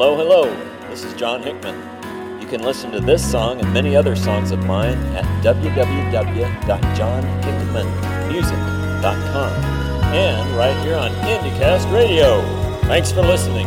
Hello, hello. This is John Hickman. You can listen to this song and many other songs of mine at www.johnhickmanmusic.com and right here on IndieCast Radio. Thanks for listening.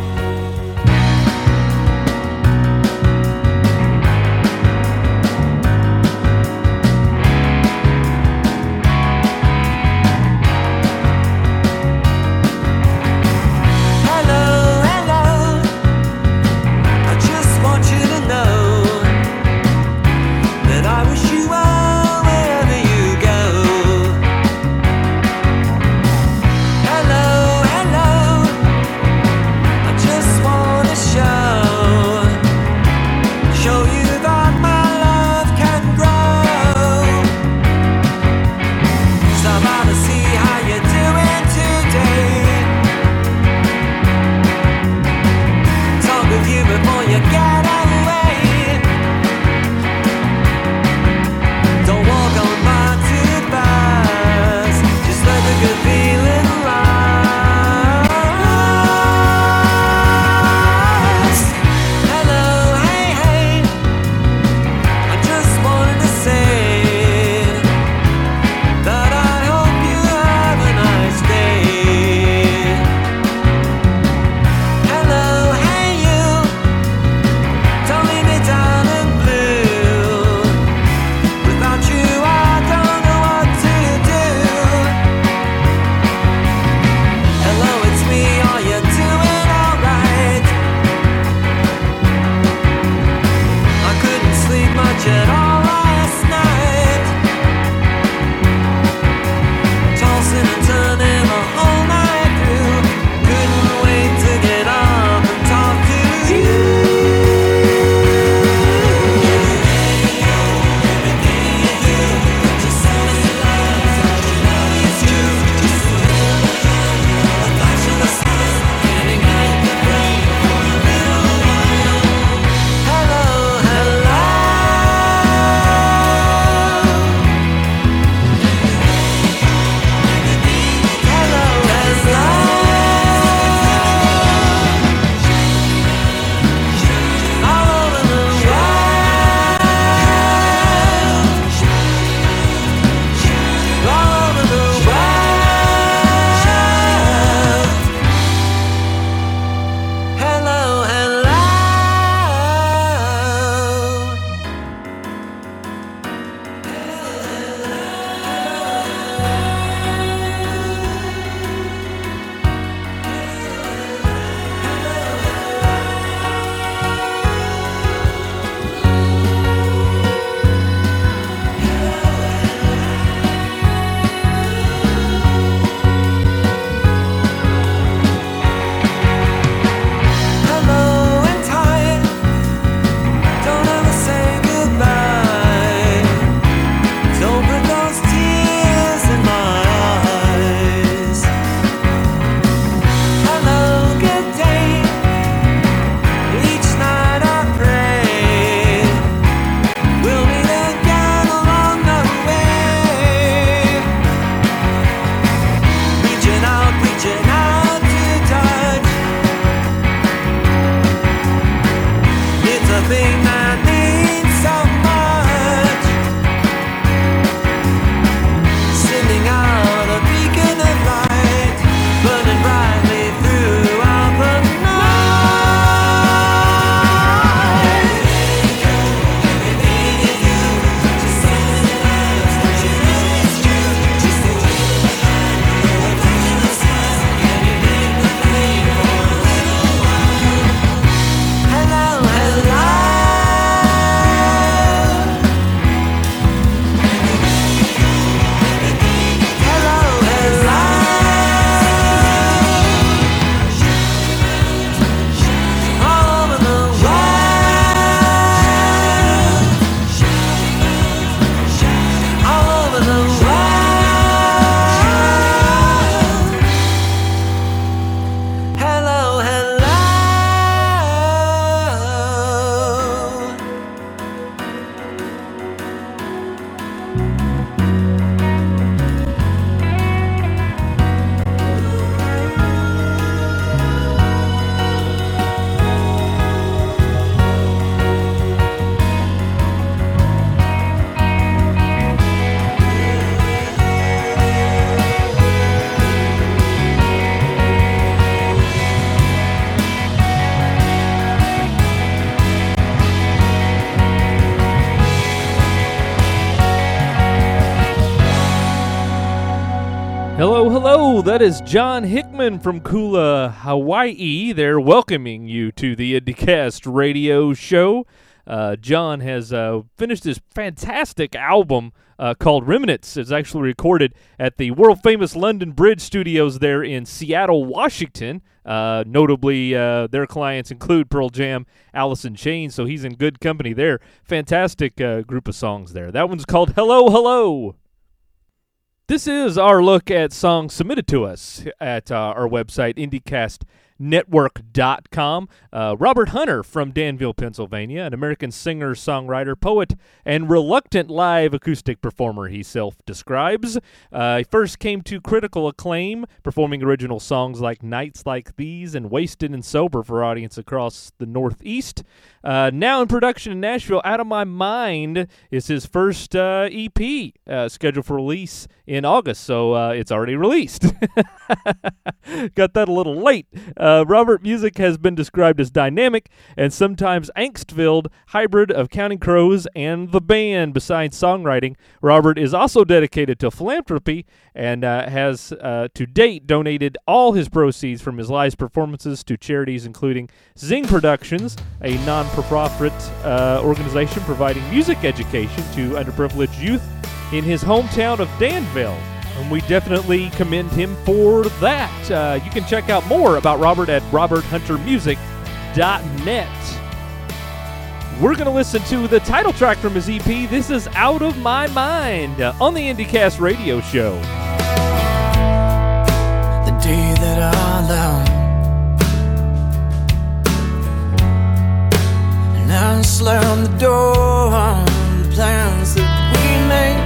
That is John Hickman from Kula, Hawaii. They're welcoming you to the IndieCast radio show. Uh, John has uh, finished this fantastic album uh, called Remnants. It's actually recorded at the world famous London Bridge Studios there in Seattle, Washington. Uh, notably, uh, their clients include Pearl Jam, Alice in Chains, so he's in good company there. Fantastic uh, group of songs there. That one's called Hello, Hello. This is our look at songs submitted to us at uh, our website, IndieCastNetwork.com. Uh, Robert Hunter from Danville, Pennsylvania, an American singer, songwriter, poet, and reluctant live acoustic performer, he self describes. Uh, he first came to critical acclaim, performing original songs like Nights Like These and Wasted and Sober for audience across the Northeast. Uh, now in production in Nashville, Out of My Mind is his first uh, EP uh, scheduled for release in August, so uh, it's already released. Got that a little late. Uh, Robert music has been described as dynamic and sometimes angst-filled hybrid of Counting Crows and the band. Besides songwriting, Robert is also dedicated to philanthropy and uh, has to date donated all his proceeds from his live performances to charities including Zing Productions, a non profit uh, organization providing music education to underprivileged youth in his hometown of Danville. And we definitely commend him for that. Uh, you can check out more about Robert at roberthuntermusic.net. We're going to listen to the title track from his EP. This is Out of My Mind uh, on the IndieCast radio show. The day that I love and I slammed the door on the plans that we made.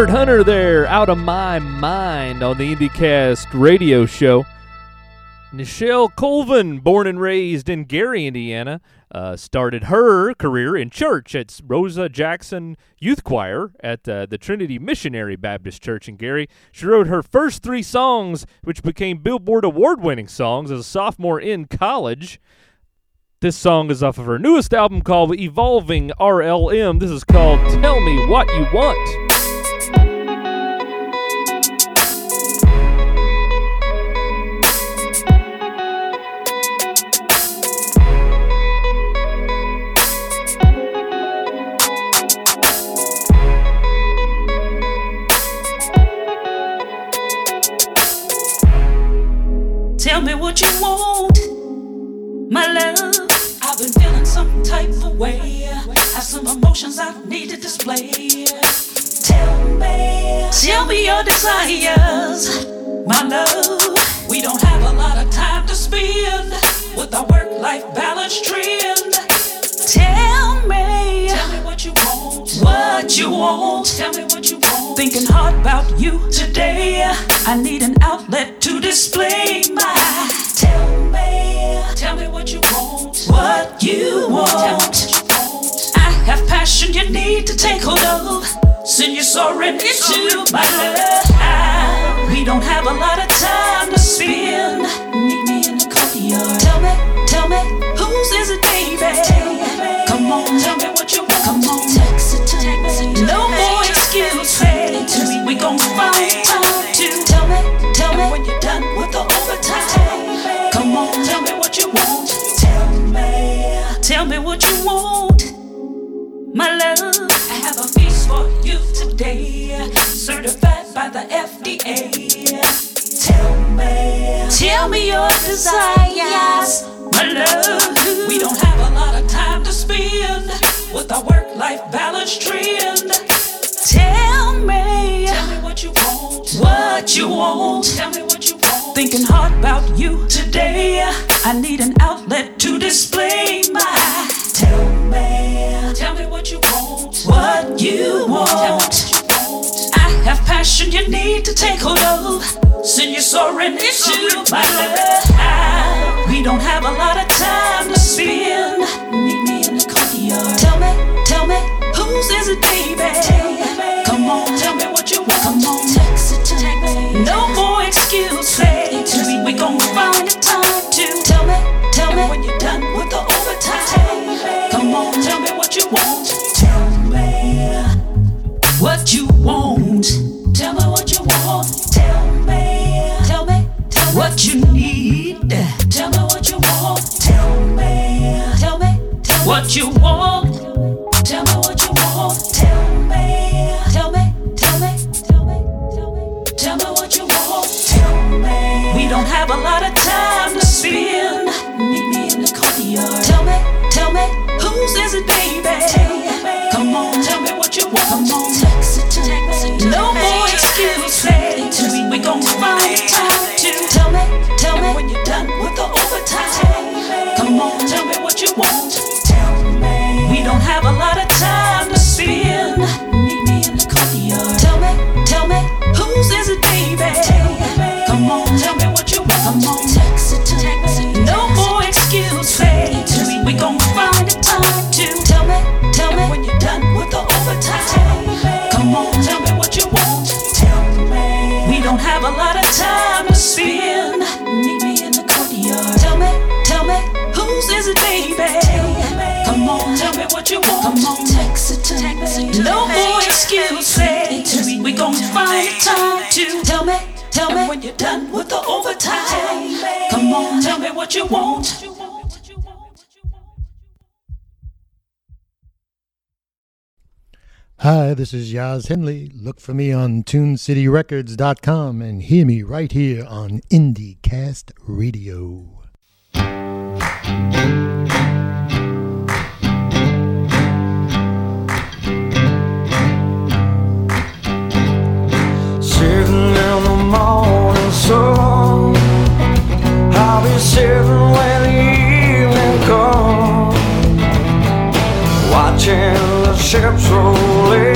Robert Hunter there, out of my mind on the IndieCast radio show. Nichelle Colvin, born and raised in Gary, Indiana, uh, started her career in church at Rosa Jackson Youth Choir at uh, the Trinity Missionary Baptist Church in Gary. She wrote her first three songs, which became Billboard award winning songs as a sophomore in college. This song is off of her newest album called Evolving RLM. This is called Tell Me What You Want. Tell me what you want, my love. I've been feeling some type of way. Have some emotions I need to display. Tell me, tell me your desires, my love. We don't have a lot of time to spend with our work-life balance trend. Tell me, tell me what you want, what you want. Tell me what you. Thinking hard about you today. I need an outlet to display my. Tell me, tell me what you want, what you want. I have passion you need to take hold of. Send you soaring into my love. We don't have a lot of time to spend. Meet me in the courtyard. Tell me, my love. I have a feast for you today, certified by the FDA. Tell me, tell me your desires, my love. We don't have a lot of time to spend with our work-life balance trend. Tell me, tell me what you want, what you want. Tell me what you want. Thinking hard about you today. I need an outlet to display my. Tell me, tell me what you want, what you want. I have passion you need to take hold of. Send you soaring into my Hi, this is Yoz Hindley. Look for me on TuneCityRecords.com and hear me right here on IndieCast Radio. Sitting in the morning sun, I'll be sitting when the evening comes, watching ships roll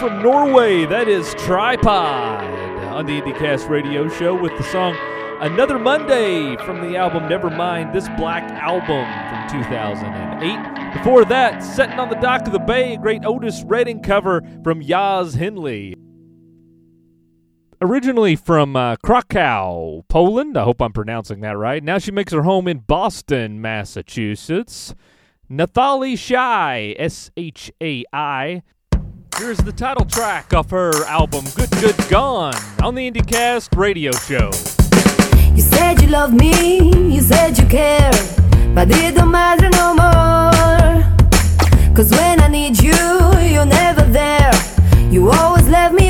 from Norway. That is Tripod on the IndieCast radio show with the song Another Monday from the album Nevermind This Black Album from 2008. Before that, Setting on the Dock of the Bay, a great Otis Redding cover from Yoz Hindley. Originally from uh, Krakow, Poland. I hope I'm pronouncing that right. Now she makes her home in Boston, Massachusetts. Nathali Shai, S H A I, Here's the title track of her album Good Good Gone on the IndieCast radio show. You said you love me, you said you care, but it don't matter no more. Cause when I need you, you're never there. You always left me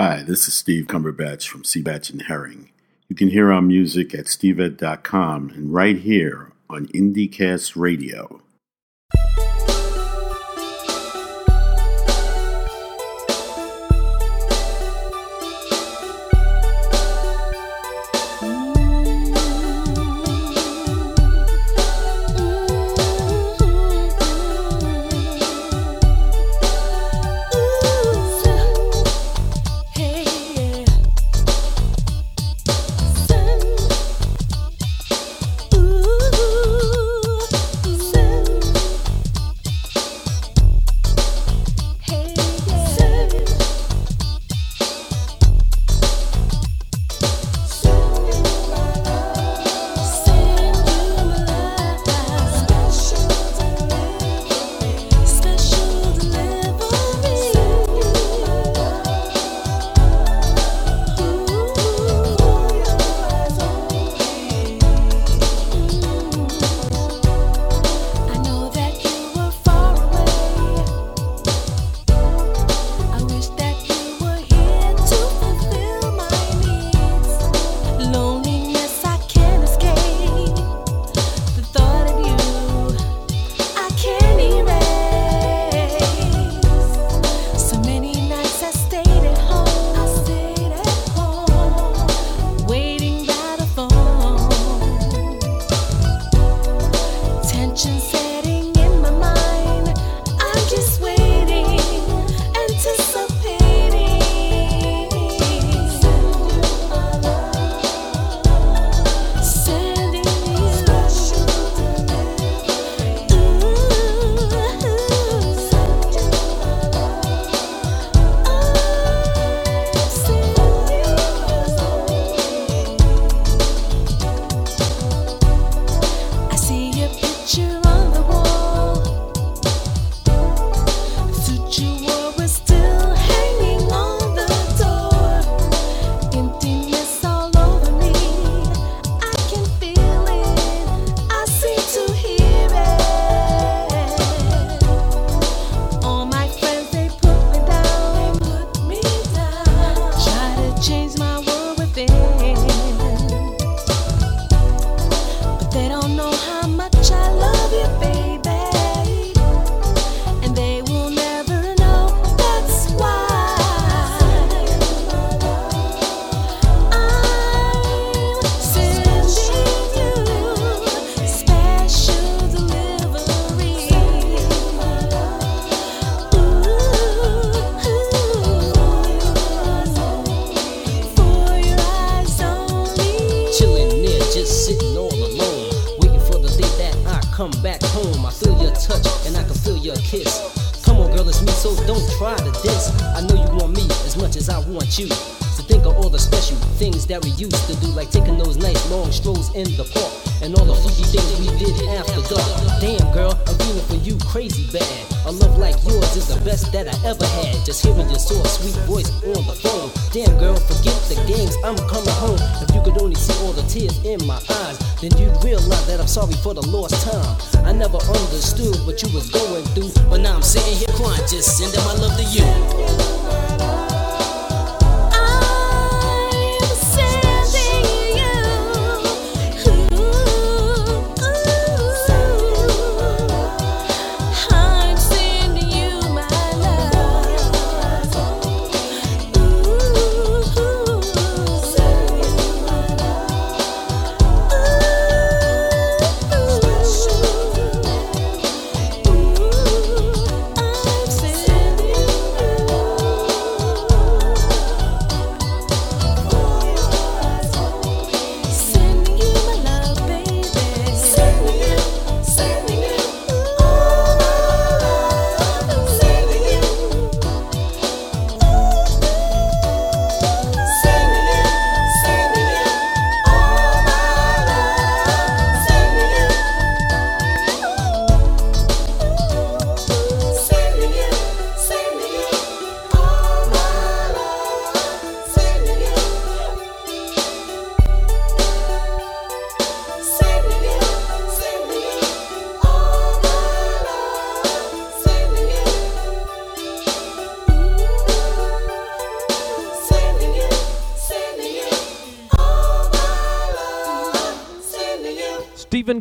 Hi, this is Steve Cumberbatch from Cbatch and Herring. You can hear our music at steved.com and right here on IndieCast Radio.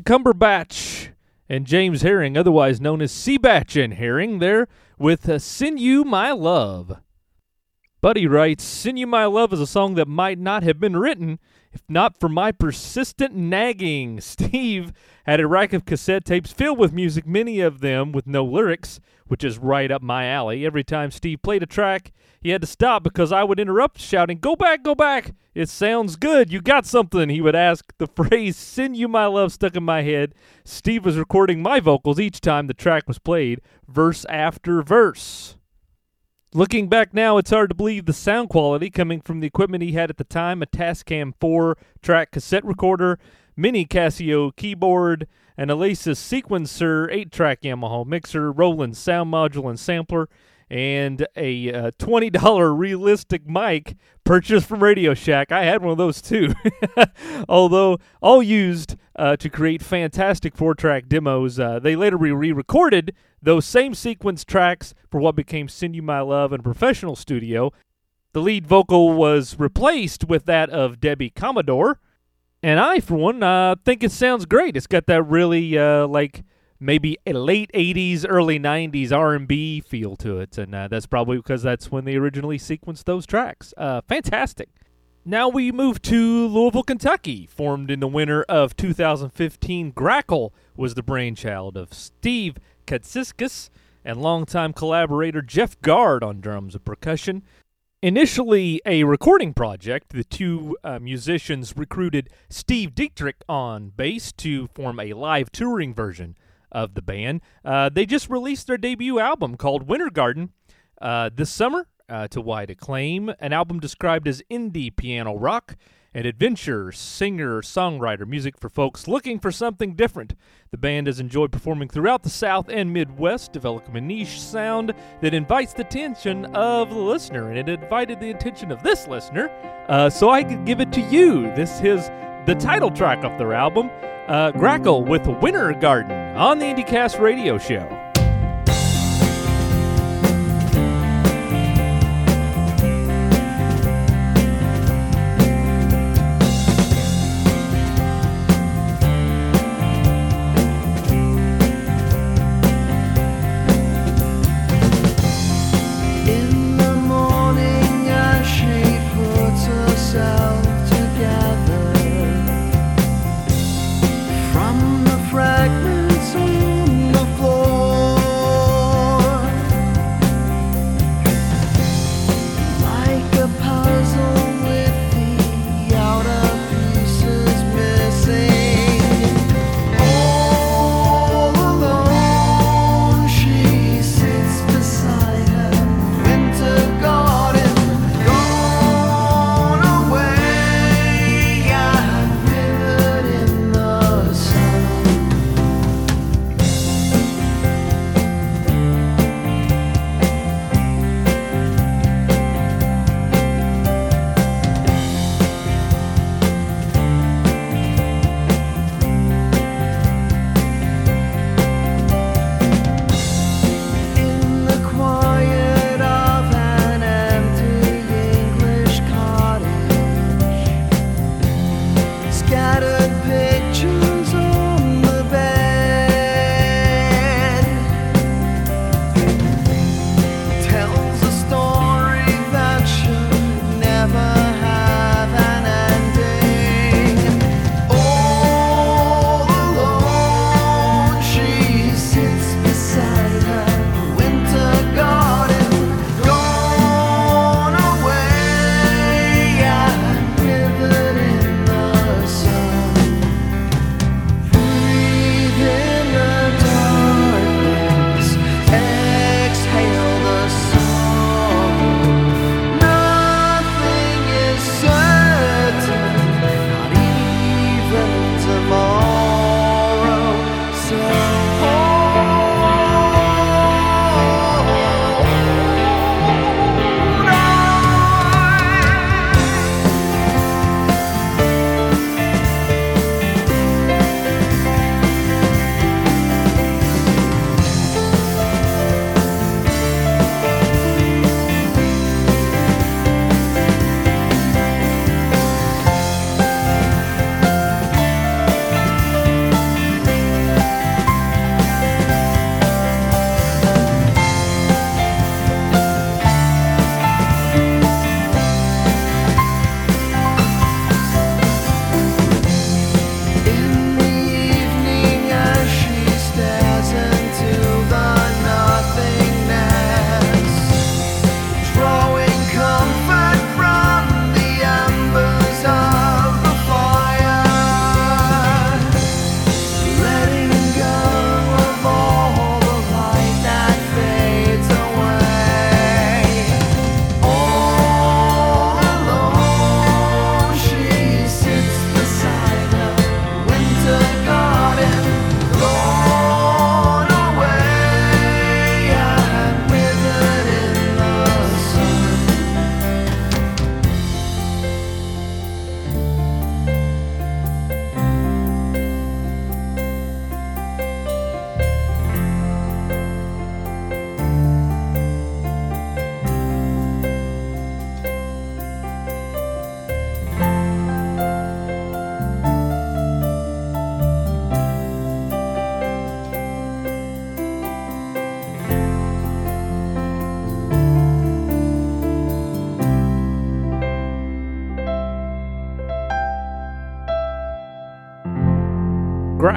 Cumberbatch and James Herring, otherwise known as Cbatch and Herring, there with uh, Send You My Love. Buddy writes, Send You My Love is a song that might not have been written if not for my persistent nagging. Steve had a rack of cassette tapes filled with music, many of them with no lyrics, which is right up my alley. Every time Steve played a track, he had to stop because I would interrupt, shouting, Go back, go back! It sounds good. You got something. He would ask. The phrase, Send You My Love, stuck in my head. Steve was recording my vocals each time the track was played, verse after verse. Looking back now, it's hard to believe the sound quality coming from the equipment he had at the time a Tascam 4 track cassette recorder, mini Casio keyboard, an Alesis sequencer 8 track Yamaha mixer, Roland sound module and sampler, and a uh, $20 realistic mic purchased from Radio Shack. I had one of those too. Although all used uh, to create fantastic four track demos, uh, they later re recorded those same sequence tracks for what became Send You My Love and professional studio. The lead vocal was replaced with that of Debbie Commodore. And I, for one, uh, think it sounds great. It's got that really, uh, like, maybe a late 80s early 90s r&b feel to it. And uh, that's probably because that's when they originally sequenced those tracks. Uh, fantastic. Now we move to louisville kentucky formed in the winter of 2015 grackle was the brainchild of steve katsiskas and longtime collaborator jeff gard on drums and percussion. Initially a recording project, the two uh, musicians recruited Steve Dietrich on bass to form a live touring version of the band. Uh, they just released their debut album called Winter Garden uh, this summer uh, to wide acclaim. An album described as indie piano rock and adventure, singer, songwriter music for folks looking for something different. The band has enjoyed performing throughout the South and Midwest, developing a niche sound that invites the attention of the listener, and it invited the attention of this listener. Uh, so I could give it to you. This is the title track of their album, uh, Grackle with Winter Garden on the IndieCast radio show.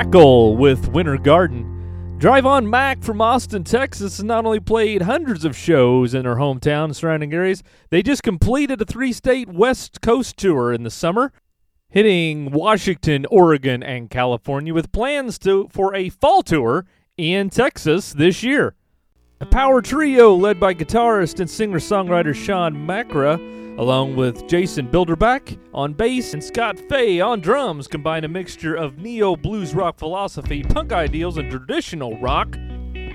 Grackle with Winter Garden. Drive On Mak from Austin, Texas has not only played hundreds of shows in their hometown and surrounding areas, they just completed a three state West Coast tour in the summer, hitting Washington, Oregon, and California with plans to for a fall tour in Texas this year. A power trio led by guitarist and singer songwriter Sean Macra along with Jason Bilderback on bass and Scott Fay on drums, combine a mixture of neo blues rock philosophy, punk ideals, and traditional rock,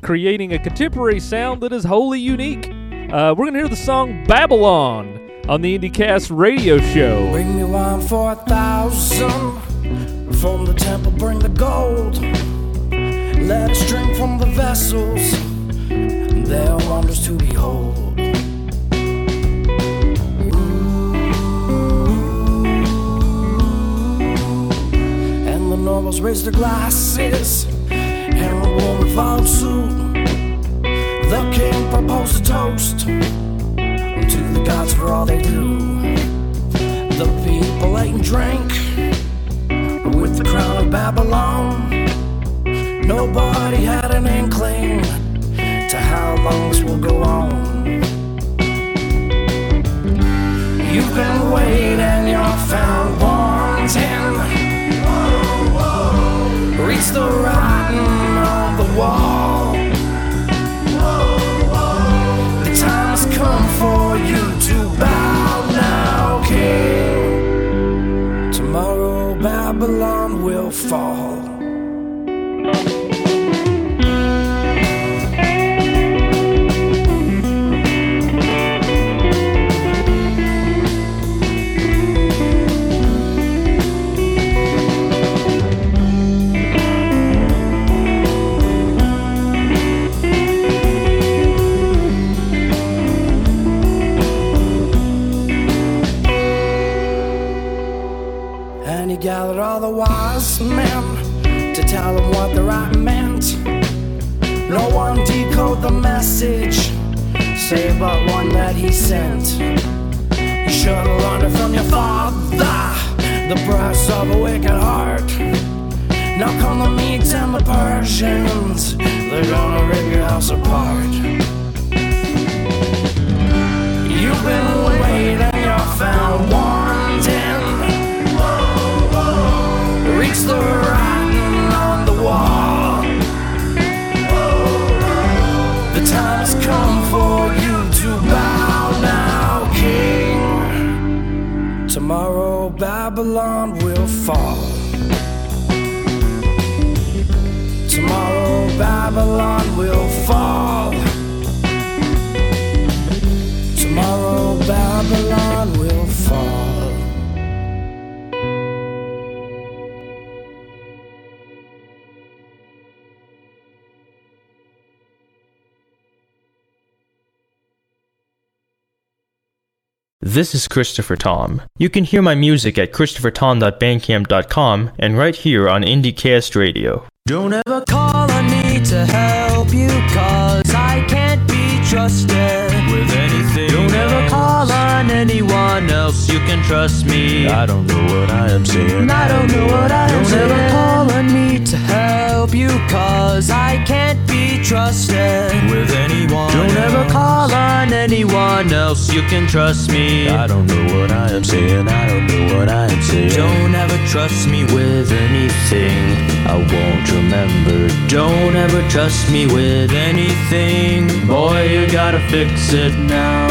creating a contemporary sound that is wholly unique. Uh, we're going to hear the song Babylon on the IndieCast radio show. Bring me wine for a thousand. From the temple, bring the gold. Let us drink from the vessels. There are wonders to behold. And the nobles raise their glasses. And the woman followed suit. The king proposed a toast to the gods for all they do. The people ate and drank with the crown of Babylon. Nobody had an inkling to how long this will go on. You've been waiting, you're found wanting. Reach the writing on the wall. Whoa, the time has come for you to bow now, King. Tomorrow Babylon will fall. Men to tell him what the right meant. No one decode the message, save but one that he sent. You should have learned it from your father, the price of a wicked heart. Now come the Medes and the Persians, they're gonna rip your house apart. You've been waiting, you're found wanting. Reach the writing on the wall. The time has come for you to bow now, King. Tomorrow Babylon will fall. Tomorrow Babylon will fall. Tomorrow Babylon will This is Christopher Tom. You can hear my music at christophertom.bandcamp.com and right here on IndieCast Radio. Don't ever call on me to help you, cause I can't be trusted With anything Don't ever call on anyone else, you can trust me. I don't know what I am saying. I don't know what I am Don't ever call on me to help you, cause I can't be trusted With anyone Don't ever call on anyone else, you can trust me. I don't know what I am saying. I don't know what I am saying. Don't ever trust me with anything I won't remember. Don't ever trust me with anything. Boy, you gotta fix it now.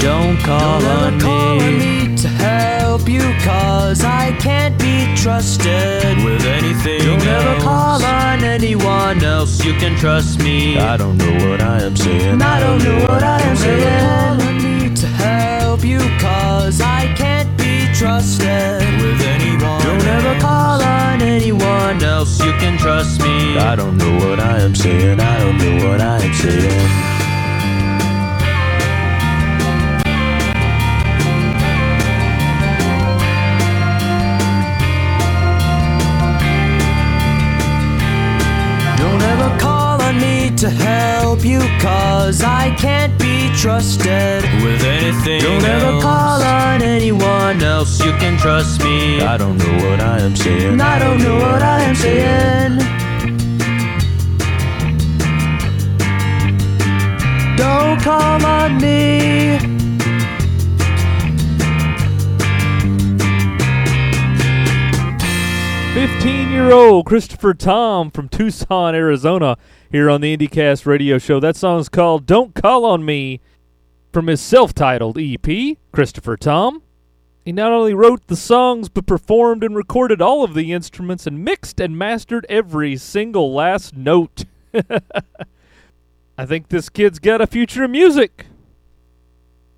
Don't call, on, me. to help you, cause I can't be trusted. With anything Don't ever call on anyone else, you can trust me. I don't know what I am saying. I don't know what I am saying. Call on me to help you, cause I can't be trusted. With anyone Don't ever call on anyone else, you can trust me. I don't know what I am saying. I don't know what I am saying. To help you, cause I can't be trusted. With anything Don't ever call on anyone else you can trust me. I don't know what I am saying. I don't know what I am saying. Don't call on me. 15 year old Christopher Tom from Tucson, Arizona, here on the IndieCast radio show. That song's called Don't Call on Me from his self titled EP, Christopher Tom. He not only wrote the songs, but performed and recorded all of the instruments and mixed and mastered every single last note. I think this kid's got a future in music.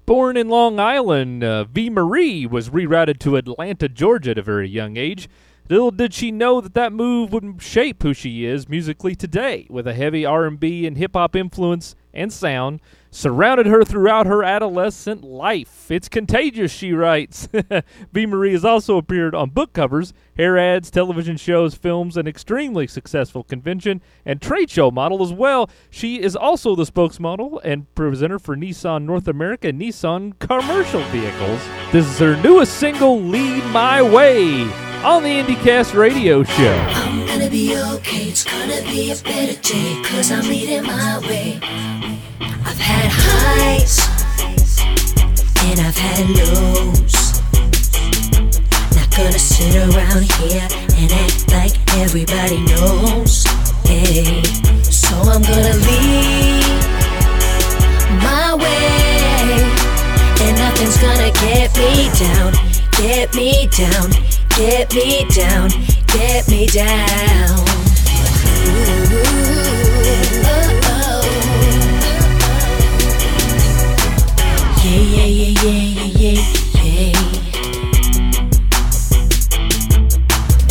Born in Long Island, uh, V. Marie was rerouted to Atlanta, Georgia at a very young age. Little did she know that that move would shape who she is musically today, with a heavy R&B and hip hop influence and sound surrounded her throughout her adolescent life. It's contagious, she writes. V. Marie has also appeared on book covers, hair ads, television shows, films, an extremely successful convention and trade show model as well. She is also the spokesmodel and presenter for Nissan North America Nissan commercial vehicles. This is her newest single, Lead My Way on the IndieCast radio show. I'm gonna be okay, it's gonna be a better day, cause I'm leading my way. I've had highs, and I've had lows. Not gonna sit around here and act like everybody knows. Hey, so I'm gonna lead my way, and nothing's gonna get me down, get me down. Get me down, get me down. Yeah, yeah, yeah, yeah, yeah, yeah.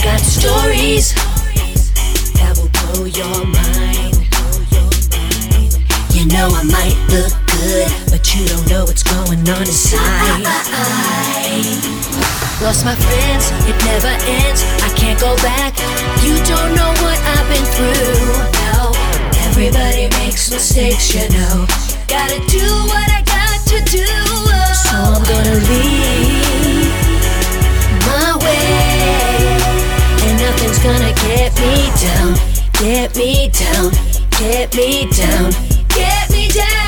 Got stories that will blow your mind. You know I might look good, but you don't know what's going on inside. Lost my friends, it never ends. I can't go back. You don't know what I've been through. Everybody makes mistakes, you know. Gotta do what I got to do. So I'm gonna leave my way, and nothing's gonna get me down, get me down, get me down, get me down.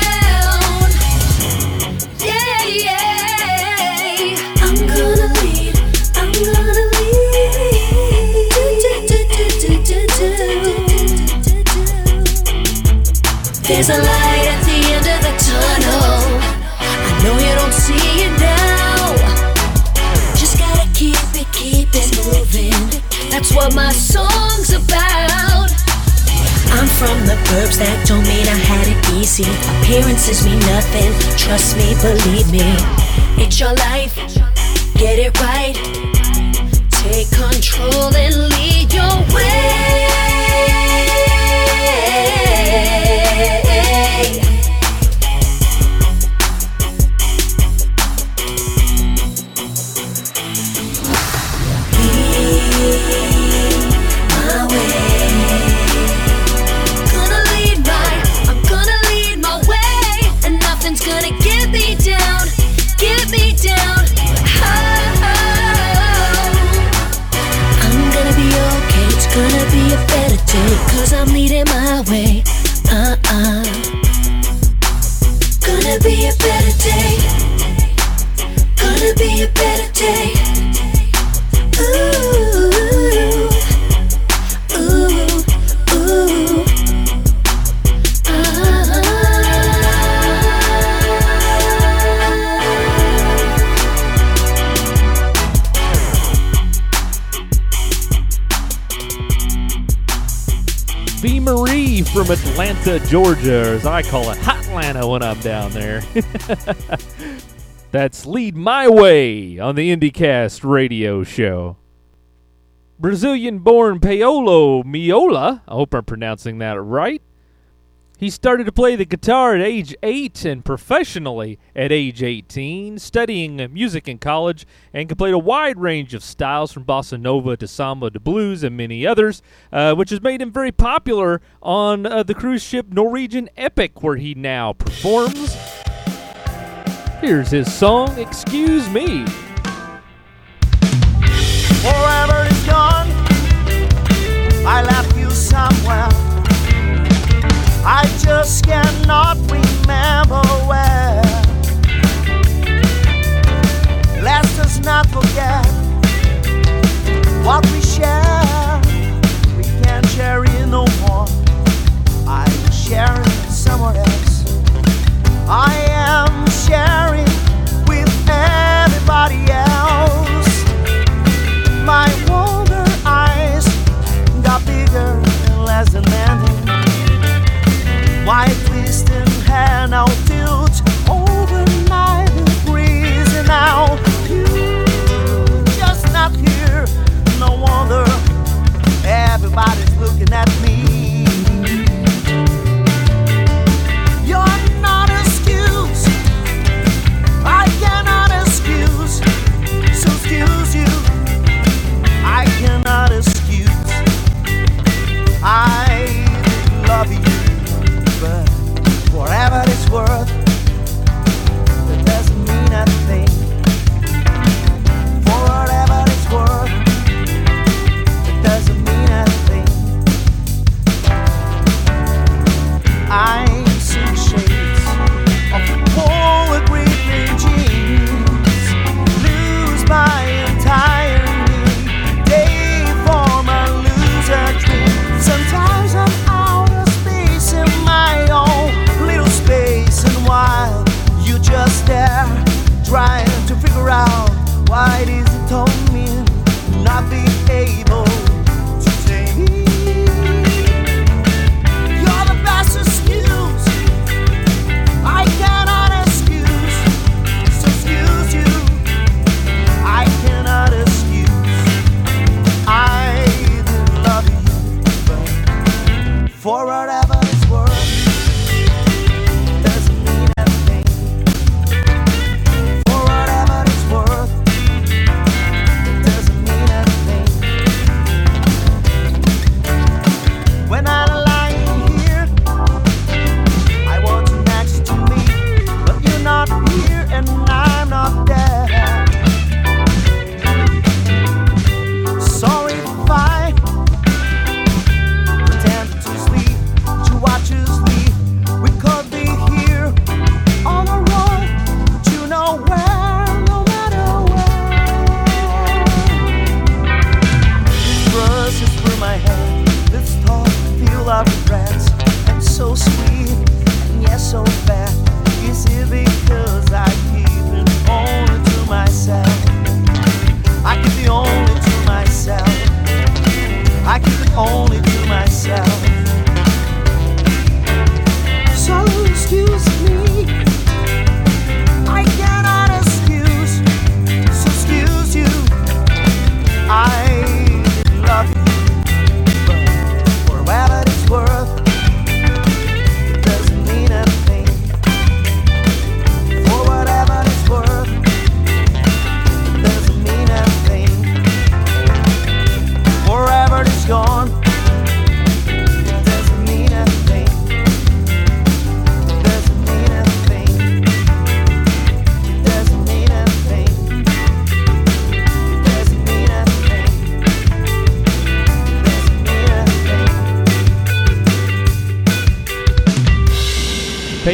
There's a light at the end of the tunnel. I know you don't see it now. Just gotta keep it, keep it moving. That's what my song's about. I'm from the burbs, that don't mean I had it easy. Appearances mean nothing, trust me, believe me. It's your life, get it right. Take control and lead your way. My way. Uh uh. Gonna be a better Atlanta, Georgia, or as I call it, Hot Hotlanta when I'm down there. That's Lead My Way on the IndieCast radio show. Brazilian born Paolo Meola, I hope I'm pronouncing that right. He started to play the guitar at age 8 and professionally at age 18, studying music in college and completed play a wide range of styles from bossa nova to samba to blues and many others, uh, which has made him very popular on uh, the cruise ship Norwegian Epic, where he now performs. Here's his song, Excuse Me. Forever is gone. I left you somewhere just cannot remember where. Let us not forget what we share. We can't share it no more. I'm sharing with someone else. I am sharing with everybody else. My wonder eyes got bigger and less demanding. My twisting hair now tilts over nine degrees, and now you just not here. No wonder everybody's looking at me. Of regrets, and so sweet, and yes so bad. Is it because I keep it only to myself? I keep it only to myself. I keep it only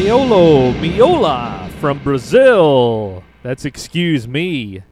Paolo Meola from Brazil. That's excuse me.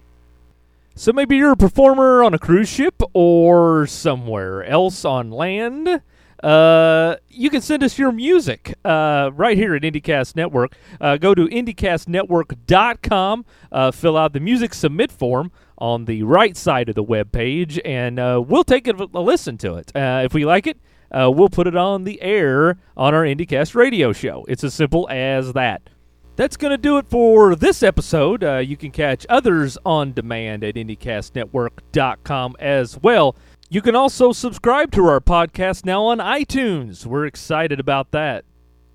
So maybe you're a performer on a cruise ship or somewhere else on land. Uh, you can send us your music uh, right here at IndieCast Network. Uh, go to IndieCastNetwork.com, uh, fill out the music submit form on the right side of the web page, and uh, we'll take a, a listen to it. Uh, if we like it, uh, we'll put it on the air on our IndieCast radio show. It's as simple as that. That's going to do it for this episode. Uh, you can catch others on demand at IndieCastNetwork.com as well. You can also subscribe to our podcast now on iTunes. We're excited about that.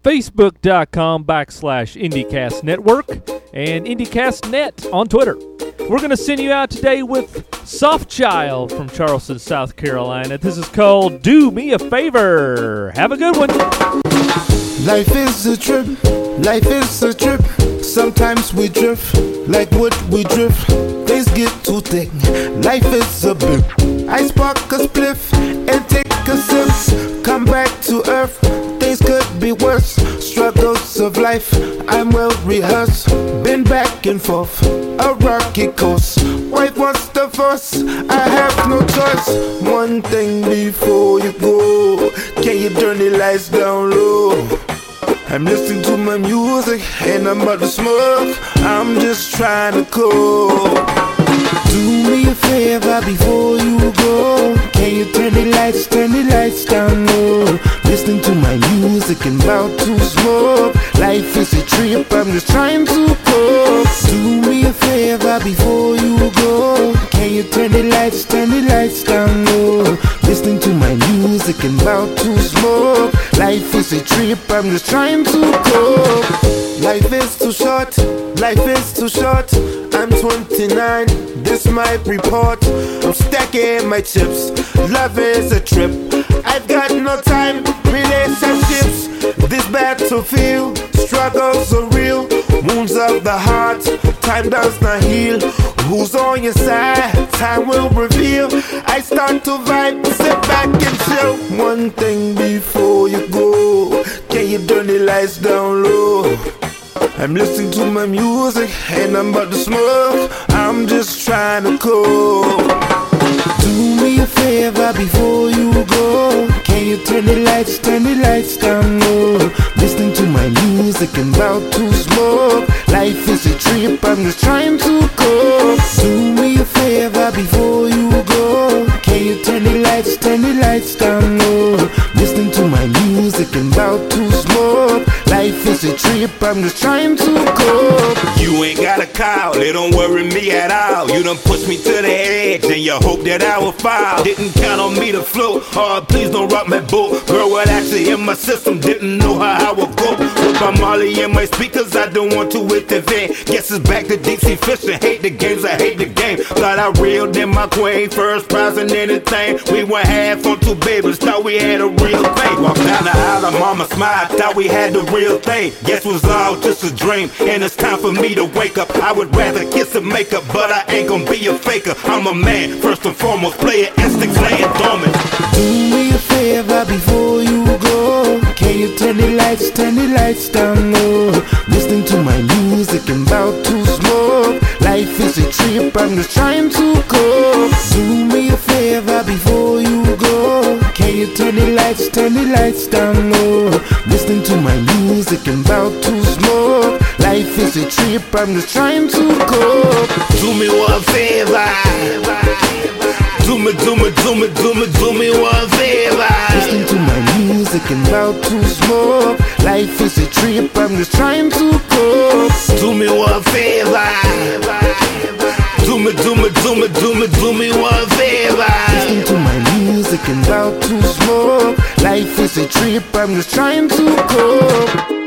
Facebook.com backslash IndieCast Network and IndieCastNet on Twitter. We're going to send you out today with Souf Child from Charleston, South Carolina. This is called Do Me a Favor. Have a good one. Life is a trip, life is a trip. Sometimes we drift like wood, we drift. Things get too thick. Life is a blip. I spark a spliff and take a sip. Come back to earth. Things could be worse. Struggles of life, I'm well rehearsed. Been back and forth, a rocky course. Wife the fuss, I have no choice. One thing before you go, can you turn the lights down low? I'm listening to my music and I'm about to smoke. I'm just trying to cope. Favor before you go. Can you turn the lights, turn the lights down low? Listening to my music and about to smoke. Life is a trip, I'm just trying to cope. Do me a favor before you go. Can you turn the lights, turn the lights down low? Listening to my music and about to smoke. Life is a trip, I'm just trying to cope. Life is too short, life is too short. I'm 29, this my report. I'm stacking my chips. Love is a trip. I've got no time, relationships. This battlefield, struggles are real. Wounds of the heart, time does not heal. Who's on your side? Time will reveal. I start to vibe, sit back and chill. One thing before you go, can you turn the lights down low? I'm listening to my music and I'm about to smoke. I'm just trying to cope. Do me a favor before you go. Can you turn the lights, turn the lights down low? Listening to my music and about to smoke. Life is a trip, I'm just trying to cope. Do me a favor before you go. Can you turn the lights, turn the lights down low? Listening to my music and about to smoke. Life is a trip, I'm just trying to cope. You ain't got a call, it don't worry me at all. You done pushed me to the edge, and you hope that I will fall. Didn't count on me to float, oh please don't rock my boat. Girl, what actually in my system, didn't know how I would go. With my Molly in my speakers, I don't want to intervene. Guess it's back to sea fishing. Hate the games, I hate the game. Thought I reeled in my queen, first prize and anything. We went half on two babies, thought we had a real thing. Walked down the aisle, mama smiled, thought we had the real thing. Guess was all just a dream, and it's time for me to wake up. I would rather kiss and makeup, but I ain't gonna be a faker. I'm a man, first and foremost, player instincts laying dormant. Do me a favor before you go. Can you turn the lights, turn the lights down low? Listening to my music and about to smoke. Life is a trip, I'm just trying to cope. Do me a favor before you go. Can you turn the lights, turn the lights down low? Listen to my music and about to smoke. Life is a trip, I'm just trying to cope. Do me one favor. Do me, do me, do me, do me, do me one favor. Listening to my music and about to smoke. Life is a trip, I'm just trying to cope. Do me one favor. Do me, do me, do me, do me, do me one favor. Listening to my music and about to smoke. Life is a trip, I'm just trying to cope.